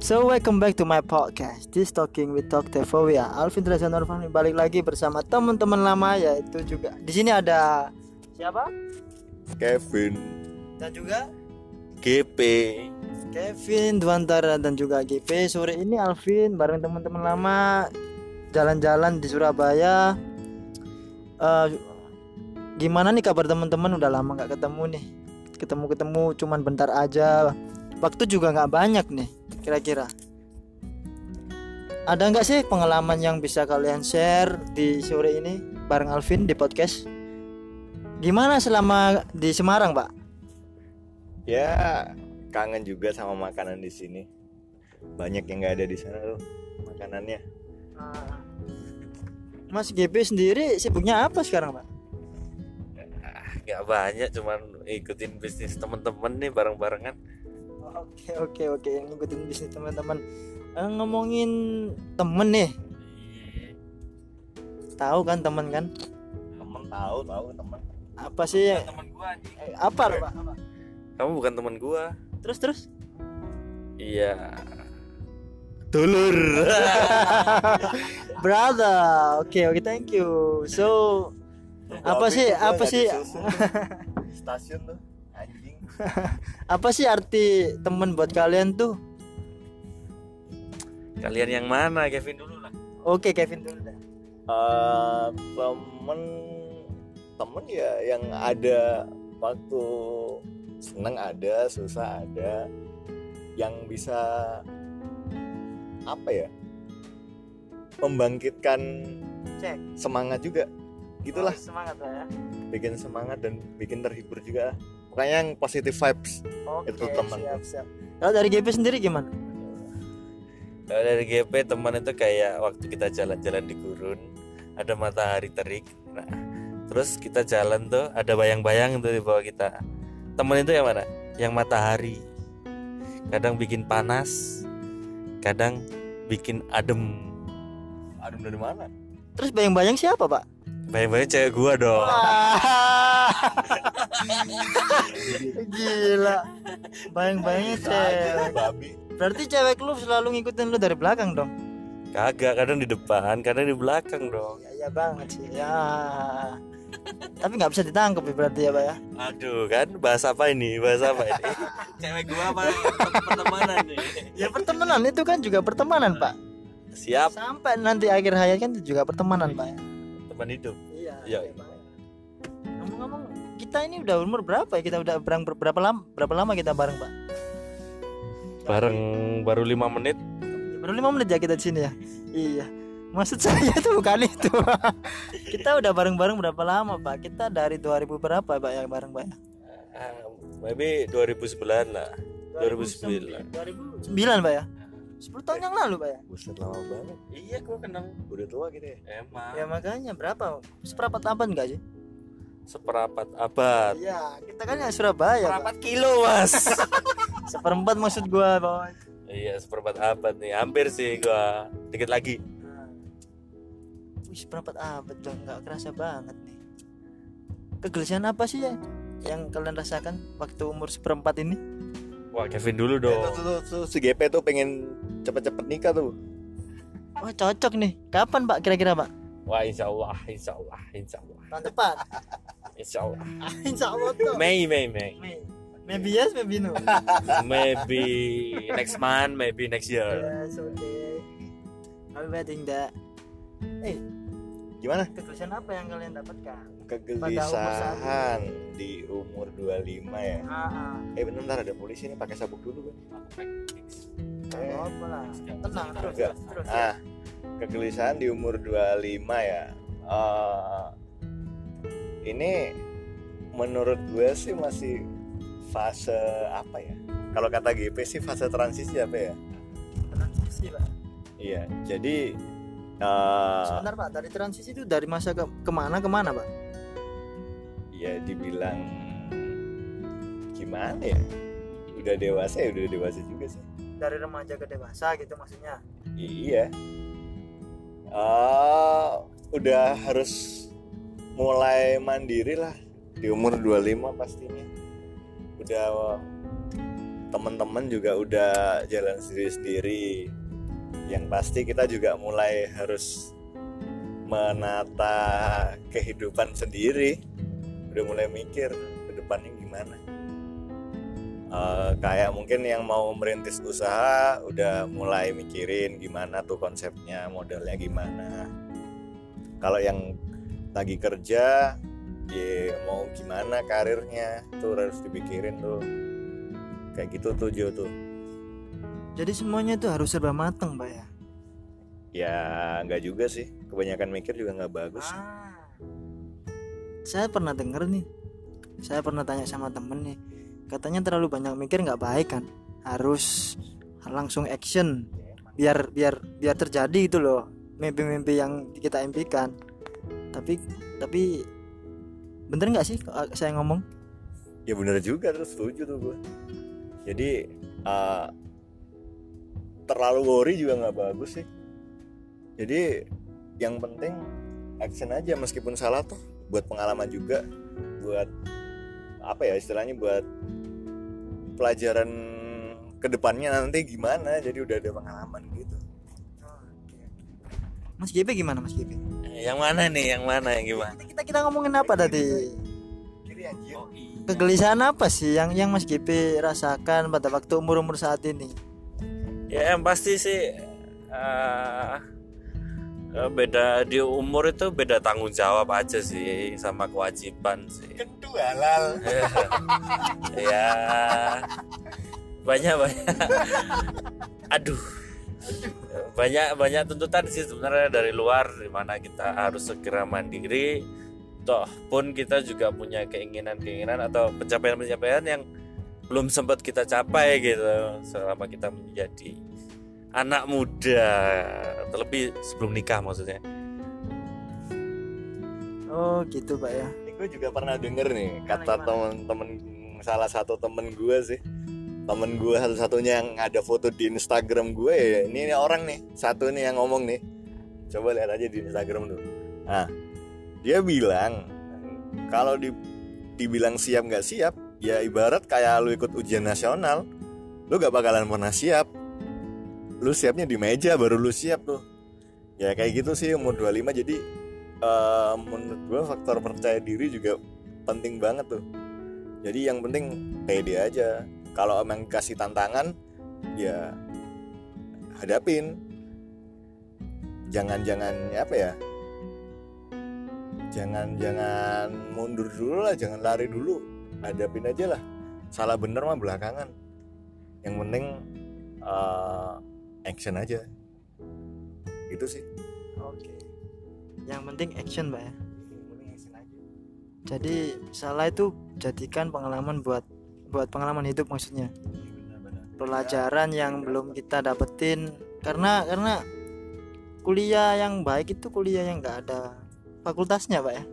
So welcome back to my podcast This Talking with Dr. Fowia Alvin Orfani balik lagi bersama teman-teman lama yaitu juga di sini ada siapa? Kevin. Dan juga? GP Kevin Dwantara dan juga GP Sore ini Alvin bareng teman-teman lama jalan-jalan di Surabaya. Eh, Gimana nih kabar teman-teman? Udah lama nggak ketemu nih. Ketemu-ketemu cuman bentar aja. Waktu juga nggak banyak nih kira-kira? Ada nggak sih pengalaman yang bisa kalian share di sore ini bareng Alvin di podcast? Gimana selama di Semarang pak? ya kangen juga sama makanan di sini. Banyak yang nggak ada di sana loh makanannya. Mas GP sendiri sibuknya apa sekarang pak? Ah, nggak banyak cuman ikutin bisnis temen-temen nih bareng-barengan Oke oke oke. Ngikutin bisnis teman-teman. Eh, ngomongin temen nih. Tahu kan temen kan? Temen tahu tahu temen. Apa sih temen gua anjing. Eh, apa pak Apa? kamu bukan temen gua. Terus terus? Iya. Dulur. Brother. Oke oke thank you. So Apa sih- apa sih- stasiun tuh apa sih arti temen buat kalian tuh? Kalian yang mana? Kevin dulu lah. Oke Kevin dulu dah. Eh, temen temen ya yang ada waktu seneng ada susah ada yang bisa apa ya membangkitkan cek. semangat juga. Gitulah. Oh, semangat lah ya. Bikin semangat dan bikin terhibur juga pokoknya yang positive vibes. Oke Itu siap siap. Kalau dari GP sendiri gimana? Kalau dari GP teman itu kayak waktu kita jalan-jalan di gurun ada matahari terik. Nah terus kita jalan tuh ada bayang-bayang tuh di bawah kita. Temen itu yang mana? Yang matahari. Kadang bikin panas kadang bikin adem. Adem dari mana? Terus bayang-bayang siapa pak? Bayang-bayang cewek gua dong Gila. Bayang-bayangnya cewek. babi Berarti cewek lu selalu ngikutin lu dari belakang dong. kagak kadang di depan kadang di belakang dong Ya, ya banget sih. Ya. Tapi nggak bisa ditangkap ya berarti ya, Pak ya. Aduh kan bahasa apa ini? Bahasa apa ini? Cewek gua apa pertemanan nih? Ya pertemanan itu kan juga pertemanan, Pak. Siap Sampai nanti akhir hayat kan itu juga pertemanan, Pak. ya. teman hidup. Iya. Iya. iya, Pak. Ngomong-ngomong, kita ini udah umur berapa ya? Kita udah bareng ber- berapa lama? Berapa lama kita bareng, Pak? Bareng baru lima menit. Baru lima menit ya kita di sini ya. Iya. Maksud saya itu bukan itu. kita udah bareng-bareng berapa lama, Pak? Kita dari 2000 berapa, Pak, ya bareng, Pak? Ah, maybe 2009 lah. 2009. 2009 Pak ya 10 tahun yang lalu Pak ya buset lama banget Iya, gua kenal. udah tua gitu ya Emang. Ya makanya berapa Seperapat abad enggak sih Seperempat abad. Iya kita kan ya Surabaya Pak. Seperempat kilo, Mas. Seperempat maksud gua Pak iya, seperempat abad nih. Hampir sih gua. Dikit lagi. Nah. Wih seperempat abad dong nggak kerasa banget nih Kegelisahan apa sih ya Yang kalian rasakan waktu umur seperempat ini Wah, Kevin dulu tuh, dong. tuh, tuh, tuh, si GP tuh pengen cepet-cepet nikah tuh Wah cocok nih Kapan Pak kira-kira Pak Wah, insya Allah, insya Allah, insya Allah, Tahun depan insya Allah. Insya Allah tuh. Mei, Mei, Mei. May- Maybe yes maybe no. Maybe next month, maybe next year. Yes okay. Happy wedding dak Eh gimana? kegelisahan apa yang kalian dapatkan? Kegelisahan di umur 25 ya? Ah, eh bentar ada polisi nih pakai sabuk dulu kan ah. apa lah. Tenang terus, terus, terus. ah kegelisahan di umur 25 ya? Eh, ini menurut gue sih masih fase apa ya kalau kata GP sih fase transisi apa ya Transisi, Pak. iya jadi eh, Sebentar, Pak. Dari transisi itu dari masa ke ke mana ke mana, Pak? ya dibilang gimana ya udah dewasa ya udah dewasa juga sih Dari remaja ke dewasa gitu maksudnya. iya Eh, udah harus mulai mandiri lah. Di umur 25 pastinya. Udah teman-teman juga udah jalan sendiri-sendiri. Yang pasti kita juga mulai harus menata kehidupan sendiri. Udah mulai mikir ke depannya gimana. Eh, kayak mungkin yang mau merintis usaha udah mulai mikirin gimana tuh konsepnya modalnya gimana. Kalau yang lagi kerja ya mau gimana karirnya tuh harus dipikirin tuh kayak gitu tuh Jo tuh Jadi semuanya itu harus serba mateng, Pak ya. ya nggak juga sih kebanyakan mikir juga nggak bagus Saya pernah denger nih. Saya pernah tanya sama temen nih. Katanya terlalu banyak mikir nggak baik kan. Harus langsung action biar biar biar terjadi gitu loh mimpi-mimpi yang kita impikan. Tapi tapi bener nggak sih saya ngomong? ya bener juga terus setuju tuh gue jadi eh, terlalu worry juga nggak bagus sih jadi yang penting action aja meskipun salah tuh buat pengalaman juga buat apa ya istilahnya buat pelajaran ke depannya nanti gimana jadi udah ada pengalaman gitu Mas GP gimana Mas GP? Yang mana nih yang mana yang gimana Kita kita ngomongin apa tadi? oh, iya. Kegelisahan apa sih yang yang Mas GP rasakan pada waktu umur-umur saat ini? ya yang pasti sih eh, eh, beda di umur itu beda tanggung jawab aja sih sama kewajiban sih. Kentu halal. Ya. Banyak banyak. Aduh banyak banyak tuntutan sih sebenarnya dari luar di mana kita harus segera mandiri. Toh pun kita juga punya keinginan keinginan atau pencapaian pencapaian yang belum sempat kita capai gitu selama kita menjadi anak muda. Terlebih sebelum nikah maksudnya. Oh gitu Pak ya. Ini gue juga pernah denger nih kata Gimana, temen-temen salah satu temen gue sih temen gue satu-satunya yang ada foto di Instagram gue ya. Ini, ini orang nih satu nih yang ngomong nih. Coba lihat aja di Instagram tuh nah dia bilang kalau di dibilang siap nggak siap ya ibarat kayak lu ikut ujian nasional lu gak bakalan pernah siap. Lu siapnya di meja baru lu siap tuh. Ya kayak gitu sih umur 25 jadi eh, menurut gue faktor percaya diri juga penting banget tuh. Jadi yang penting pede aja kalau emang kasih tantangan ya hadapin jangan jangan apa ya jangan jangan mundur dulu lah jangan lari dulu hadapin aja lah salah bener mah belakangan yang penting eh, action aja itu sih Oke. Yang penting action Pak ya. Aja. Jadi salah itu jadikan pengalaman buat buat pengalaman hidup maksudnya. Benar-benar. Pelajaran yang belum kita dapetin karena karena kuliah yang baik itu kuliah yang nggak ada fakultasnya Pak ya.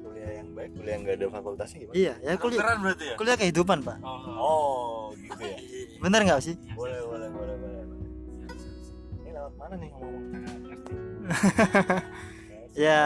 kuliah yang baik kuliah yang gak ada fakultasnya gimana Iya ya kuliah ya kuliah kehidupan Pak. oh gitu ya Bener nggak sih? boleh boleh boleh boleh ini lewat mana nih ngomong Ya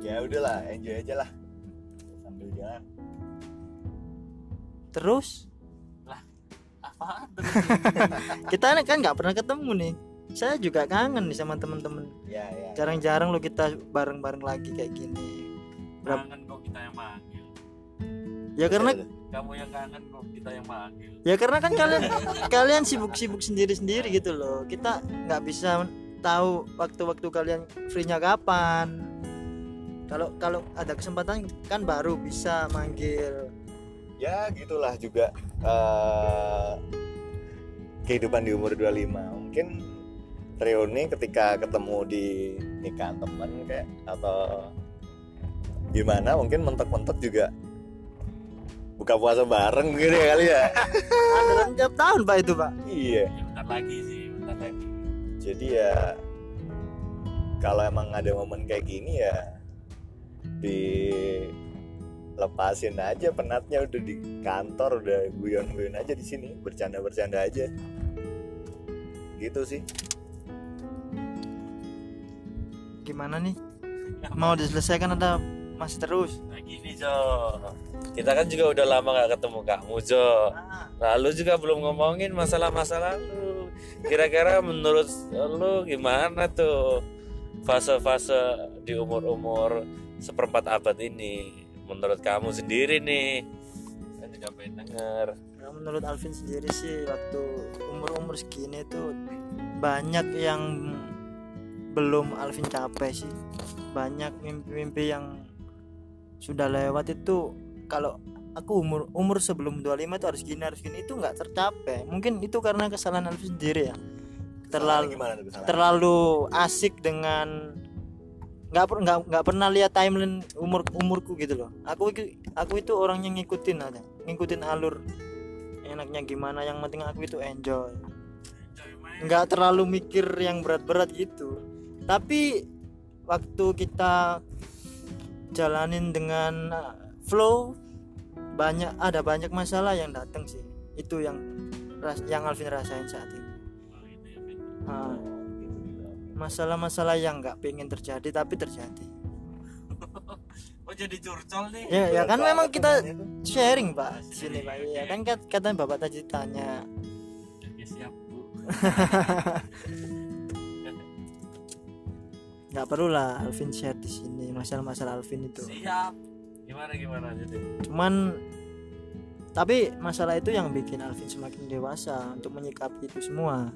ya udahlah enjoy aja lah terus apaan kita kan nggak pernah ketemu nih. Saya juga kangen nih sama temen-temen. ya ya Jarang-jarang lo kita bareng-bareng lagi kayak gini. Berapa- kangen kok kita yang manggil Ya karena kamu yang kangen kok kita yang manggil ya karena kan kalian kalian sibuk-sibuk sendiri-sendiri gitu loh. Kita nggak bisa tahu waktu-waktu kalian free-nya kapan. Kalau kalau ada kesempatan kan baru bisa manggil. Ya gitulah juga eh, kehidupan di umur 25 mungkin reuni ketika ketemu di nikahan teman kayak atau gimana mungkin mentok-mentok juga buka puasa bareng gitu ya kali ya. Ada tiap tahun pak itu pak. iya. Ya bentar lagi sih bentar lagi. Jadi ya kalau emang ada momen kayak gini ya dilepasin aja penatnya udah di kantor udah guyon-guyon aja di sini. Bercanda-bercanda aja. Gitu sih. Gimana nih? Mau diselesaikan atau masih terus? Nah gini Jo. Kita kan juga udah lama gak ketemu kamu Jo Lalu juga belum ngomongin masalah-masa lalu. Kira-kira menurut lu gimana tuh Fase-fase di umur-umur seperempat abad ini Menurut kamu sendiri nih Saya juga pengen denger Nah, menurut Alvin sendiri sih waktu umur-umur segini tuh banyak yang belum Alvin capai sih. Banyak mimpi-mimpi yang sudah lewat itu kalau aku umur umur sebelum 25 itu harus gini harus gini itu nggak tercapai. Mungkin itu karena kesalahan Alvin sendiri ya. Terlalu terlalu asik dengan nggak nggak nggak pernah lihat timeline umur umurku gitu loh. Aku itu aku itu orang yang ngikutin aja ngikutin alur enaknya gimana yang penting aku itu enjoy. Nggak terlalu mikir yang berat-berat gitu. Tapi waktu kita jalanin dengan flow banyak ada banyak masalah yang datang sih. Itu yang yang Alvin rasain saat ini. Ah, masalah-masalah yang nggak pengen terjadi tapi terjadi. Oh jadi curcol nih. Ya ya kan memang kita sharing pak di sini pak. ya kan kat- katanya bapak tadi tanya. Ya, siap bu. Nggak perlu lah Alvin share di sini masalah-masalah Alvin itu. Siap. Gimana gimana jadi? Cuman tapi masalah itu yang bikin Alvin semakin dewasa untuk menyikapi itu semua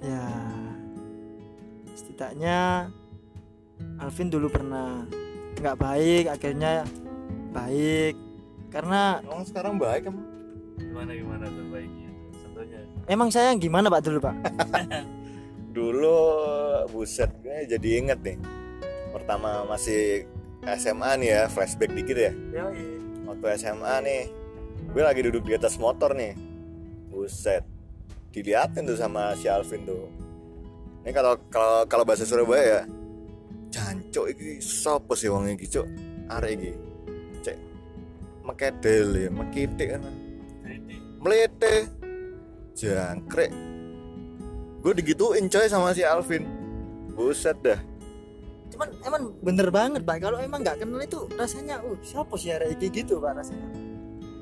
ya setidaknya Alvin dulu pernah nggak baik akhirnya baik karena Emang sekarang baik emang? Gimana gimana tuh baiknya Contohnya emang saya gimana pak dulu pak Dulu buset gue jadi inget nih. Pertama masih SMA nih ya, flashback dikit ya. Waktu SMA nih, gue lagi duduk di atas motor nih. Buset. Diliatin tuh sama si Alvin tuh. Ini kalau kalau kalau bahasa Surabaya ya, jancuk iki sapa sih wong iki, Cuk? Arek iki. Cek mekedel ya, mekitik kan. Melete. Jangkrik. Gue digituin coy sama si Alvin. Buset dah. cuman emang bener banget pak kalau emang nggak kenal itu rasanya uh siapa sih hari ini gitu pak rasanya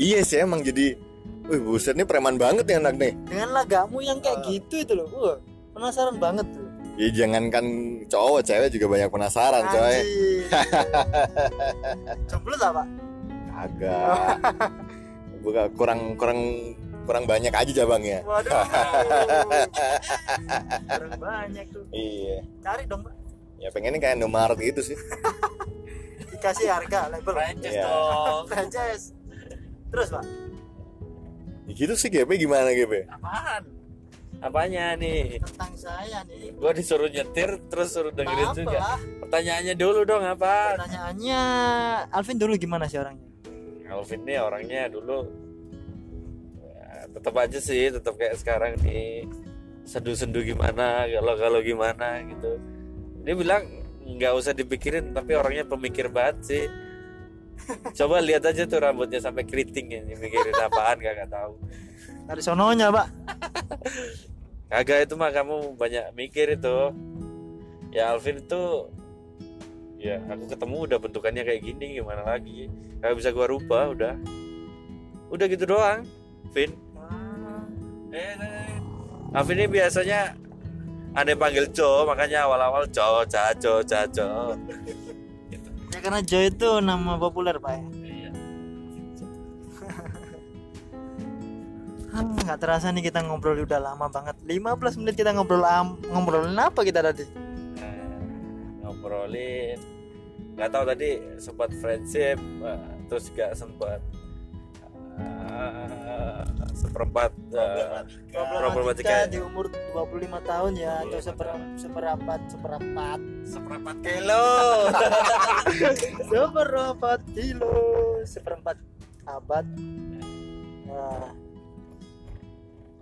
Iya sih emang jadi Wih buset nih preman banget nih anak nih. Dengan lagamu yang kayak Ah. gitu itu loh. Uh penasaran banget tuh. Ya jangankan cowok cewek juga banyak penasaran coy. Anjing. jomblo tak pak? Kagak. Bukan kurang kurang kurang banyak aja cabangnya. Waduh. Kurang banyak tuh. Iya. Cari dong pak. Ya pengennya kayak Indomaret gitu sih. Dikasih harga label. Francis Iya. dong. Franchise. Terus pak ya gitu sih GP gimana GP Apaan? Apanya nih? tentang saya nih Gua disuruh nyetir terus suruh dengerin apa juga. Pertanyaannya dulu dong apa? pertanyaannya Alvin dulu gimana sih orangnya Alvin nih orangnya dulu ya, tetap aja sih, tetap kayak sekarang nih sendu-sendu gimana, kalau kalau gimana gitu. Dia bilang nggak usah dipikirin, tapi orangnya pemikir banget sih. Coba lihat aja tuh rambutnya sampai keriting ya, mikirin apaan kagak tahu. dari sononya pak Kagak itu mah kamu banyak mikir itu. Ya Alvin itu ya aku ketemu udah bentukannya kayak gini gimana lagi? Gak bisa gua rubah udah. Udah gitu doang, Vin. Eh, eh. Alvin ini biasanya ada panggil Jo, makanya awal-awal Jo, Caco, Caco. Ya karena Joy itu nama populer pak ya? Iya. Nggak terasa nih kita ngobrol udah lama banget. 15 menit kita ngobrol am ngobrolin apa kita tadi? Nah, ngobrolin nggak tahu tadi sempat friendship eh, terus juga sempat eh, seperempat eh, Problematika. di umur 25 tahun ya atau seper, seperapat seperapat seperempat kilo. Seperempat kilo. Seperempat abad. Nah,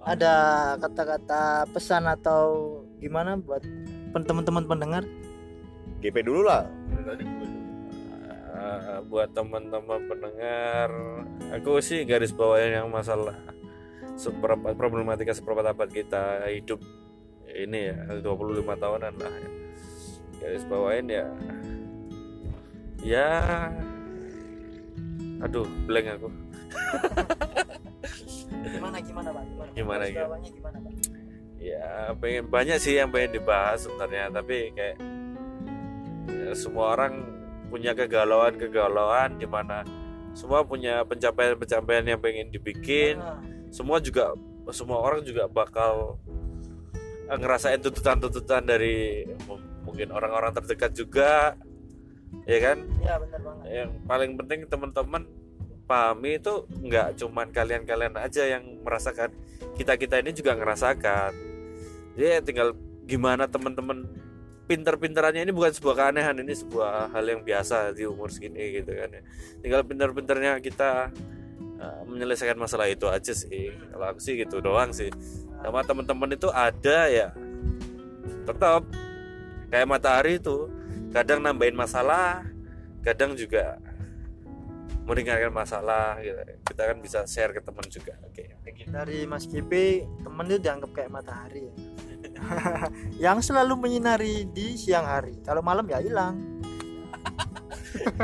ada kata-kata pesan atau gimana buat teman-teman pendengar? GP dulu lah. Eh, buat teman-teman pendengar aku sih garis bawain yang masalah seperempat problematika seperempat abad kita hidup ini ya 25 tahunan lah ya. Garis bawain ya ya aduh blank aku Gimana gimana Pak? Gimana? Gimana, bawahnya gimana Pak? ya pengen banyak sih yang pengen dibahas sebenarnya tapi kayak ya, semua orang punya kegalauan kegalauan di mana semua punya pencapaian pencapaian yang pengen dibikin Ah, semua juga semua orang juga bakal eh, ngerasain tuntutan-tuntutan dari m- mungkin orang-orang terdekat juga ya kan? Iya benar banget. yang paling penting teman-teman pahami itu nggak cuman kalian-kalian aja yang merasakan kita-kita ini juga ngerasakan. Jadi tinggal gimana teman-teman pinter-pinterannya ini bukan sebuah keanehan ini sebuah hal yang biasa di umur segini gitu kan ya. Tinggal pinter-pinternya kita uh, menyelesaikan masalah itu aja sih. Kalau aku sih gitu doang sih. Sama teman-teman itu ada ya tetap kayak matahari itu kadang nambahin masalah kadang juga meringankan masalah gitu. kita kan bisa share ke teman juga oke kayak gitu. Dari Mas Kipi, temen itu dianggap kayak matahari ya. yang selalu menyinari di siang hari. Kalau malam ya hilang.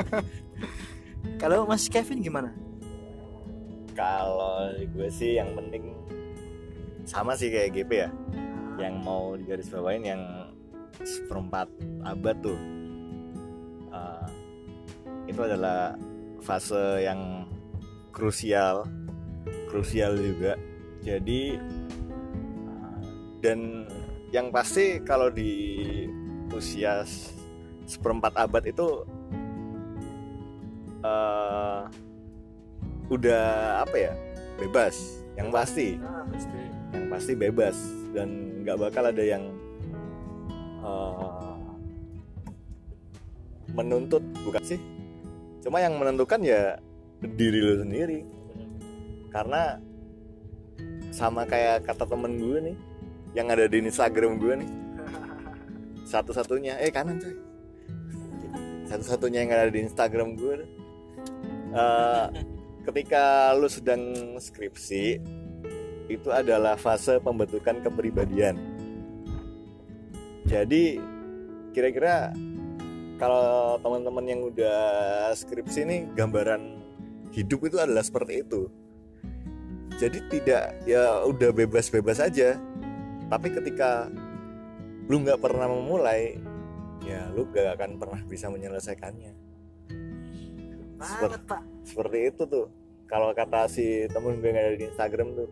Kalau Mas Kevin gimana? Kalau gue sih yang penting sama sih kayak GP ya. Yang mau digarisbawain yang seperempat abad tuh. Uh, itu adalah fase yang krusial, krusial juga. Jadi uh, dan yang pasti kalau di usia seperempat abad itu eh udah apa ya bebas yang pasti yang pasti bebas dan nggak bakal ada yang eh, menuntut bukan sih. Cuma yang menentukan ya diri lo sendiri. Karena sama kayak kata temen gue nih yang ada di Instagram gue nih. Satu-satunya eh kanan coy. Satu-satunya yang ada di Instagram gue. Eh, ketika lu sedang skripsi itu adalah fase pembentukan kepribadian jadi kira-kira kalau teman-teman yang udah skripsi nih gambaran hidup itu adalah seperti itu. Jadi tidak ya udah bebas-bebas aja. Tapi ketika lu nggak pernah memulai ya lu gak akan pernah bisa menyelesaikannya. Pak. seperti itu tuh. Kalau kata si temen gue yang ada di Instagram tuh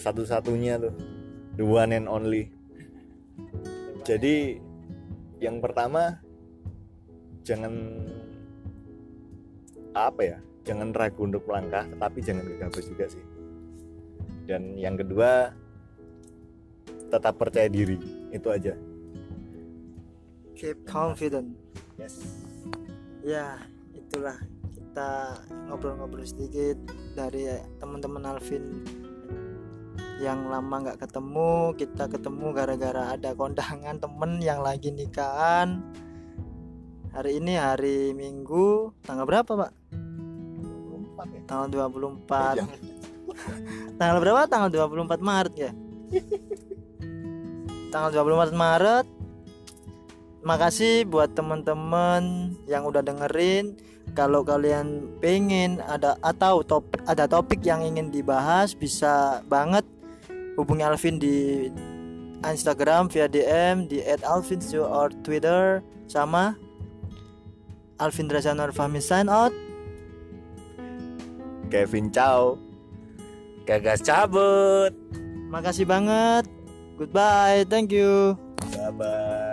satu-satunya tuh. The one and only jadi yang pertama jangan apa ya jangan ragu untuk melangkah tapi jangan gegabah juga sih. Dan yang kedua tetap percaya diri itu aja. Keep confident. yes. Ya, itulah kita ngobrol-ngobrol sedikit dari teman-teman Alvin yang lama nggak ketemu kita ketemu gara-gara ada kondangan temen yang lagi nikahan. Hari ini hari Minggu tanggal berapa pak? 24 ya? Tanggal 24 Jangan. tanggal berapa? Tanggal 24 Maret ya? Tanggal 24 Maret. Makasih buat teman-teman yang udah dengerin. Kalau kalian pengen ada atau top ada topik yang ingin dibahas bisa banget hubungi Alvin di Instagram via DM di @alvinshow or Twitter. Sama. Alvin Drazanor Fahmi sign out. Kevin Chow gagas cabut. Makasih banget. Goodbye. Thank you. Bye bye